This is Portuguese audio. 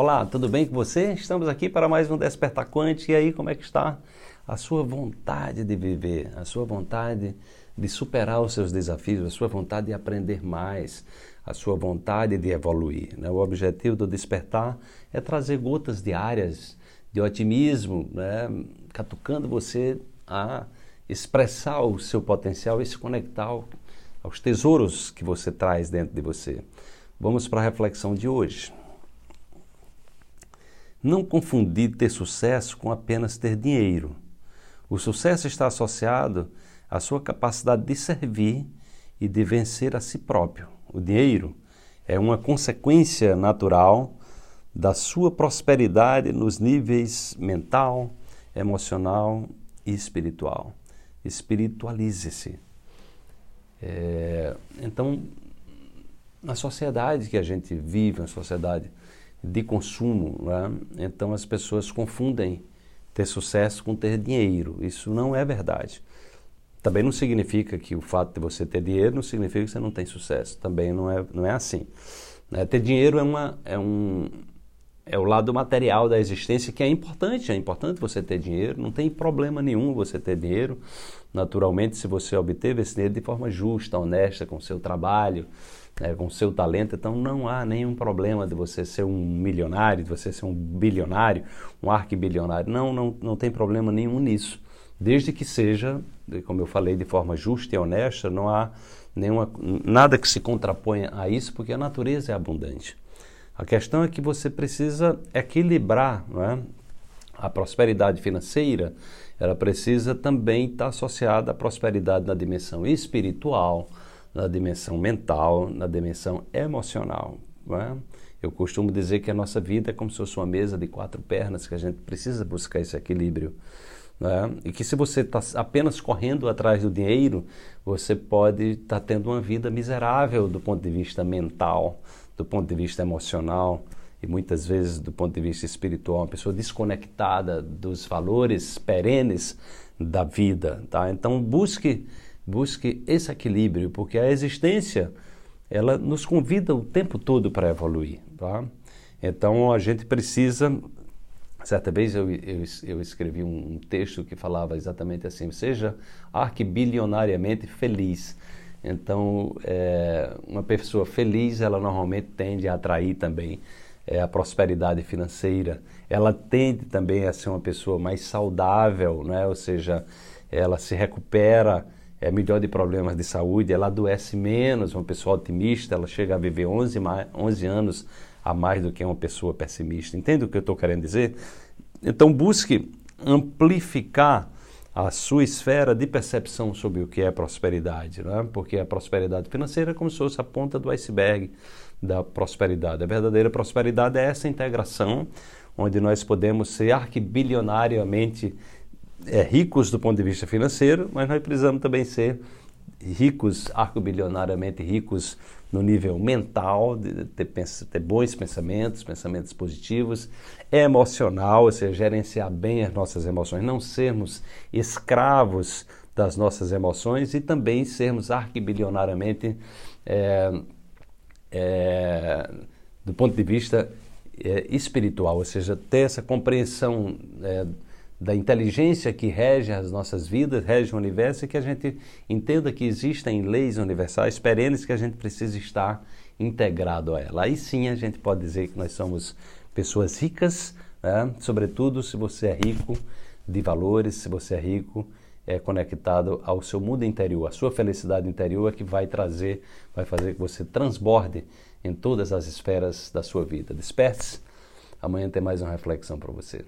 Olá, tudo bem com você? Estamos aqui para mais um Despertar Quântico. E aí, como é que está a sua vontade de viver, a sua vontade de superar os seus desafios, a sua vontade de aprender mais, a sua vontade de evoluir? Né? O objetivo do Despertar é trazer gotas diárias de otimismo, né? catucando você a expressar o seu potencial e se conectar aos tesouros que você traz dentro de você. Vamos para a reflexão de hoje. Não confundir ter sucesso com apenas ter dinheiro. O sucesso está associado à sua capacidade de servir e de vencer a si próprio. O dinheiro é uma consequência natural da sua prosperidade nos níveis mental, emocional e espiritual. Espiritualize-se. É, então, na sociedade que a gente vive, na sociedade de consumo. Né? Então as pessoas confundem ter sucesso com ter dinheiro. Isso não é verdade. Também não significa que o fato de você ter dinheiro não significa que você não tem sucesso. Também não é, não é assim. Né? Ter dinheiro é, uma, é, um, é o lado material da existência que é importante. É importante você ter dinheiro. Não tem problema nenhum você ter dinheiro. Naturalmente, se você obter esse dinheiro de forma justa, honesta, com seu trabalho, né, com seu talento, então não há nenhum problema de você ser um milionário, de você ser um bilionário, um arquibilionário. Não, não, não tem problema nenhum nisso. Desde que seja, como eu falei, de forma justa e honesta, não há nenhuma, nada que se contraponha a isso, porque a natureza é abundante. A questão é que você precisa equilibrar é? a prosperidade financeira, ela precisa também estar associada à prosperidade na dimensão espiritual, na dimensão mental, na dimensão emocional. É? Eu costumo dizer que a nossa vida é como se fosse uma mesa de quatro pernas, que a gente precisa buscar esse equilíbrio. É? E que se você está apenas correndo atrás do dinheiro, você pode estar tá tendo uma vida miserável do ponto de vista mental, do ponto de vista emocional e muitas vezes do ponto de vista espiritual, uma pessoa desconectada dos valores perenes da vida. Tá? Então busque busque esse equilíbrio, porque a existência ela nos convida o tempo todo para evoluir. Tá? Então a gente precisa. Certa vez eu, eu, eu escrevi um, um, texto que falava exatamente assim: seja arquibilionariamente feliz. Então, é, uma pessoa feliz, ela normalmente tende a atrair também é, a prosperidade financeira. Ela tende também a ser uma pessoa mais saudável, né? ou seja, ela se recupera é melhor de problemas de saúde, ela adoece menos, uma pessoa otimista, ela chega a viver 11, 11 anos a mais do que uma pessoa pessimista. Entende o que eu estou querendo dizer? Então busque amplificar a sua esfera de percepção sobre o que é prosperidade, não é? porque a prosperidade financeira é como se fosse a ponta do iceberg da prosperidade. A verdadeira prosperidade é essa integração onde nós podemos ser arquibilionariamente é, ricos do ponto de vista financeiro, mas nós precisamos também ser ricos, arcobilionariamente ricos no nível mental, de ter, ter, bons pensamentos, pensamentos positivos, emocional, ou seja, gerenciar bem as nossas emoções, não sermos escravos das nossas emoções e também sermos arquibilionariamente é, é, do ponto de vista é, espiritual, ou seja, ter essa compreensão da inteligência que rege as nossas vidas, rege o universo, e que a gente entenda que existem leis universais perenes que a gente precisa estar integrado a ela. Aí sim a gente pode dizer que nós somos pessoas ricas, né? sobretudo se você é rico de valores, se você é rico é conectado ao seu mundo interior, a sua felicidade interior é que vai trazer, vai fazer que você transborde em todas as esferas da sua vida. Desperte-se. Amanhã tem mais uma reflexão para você.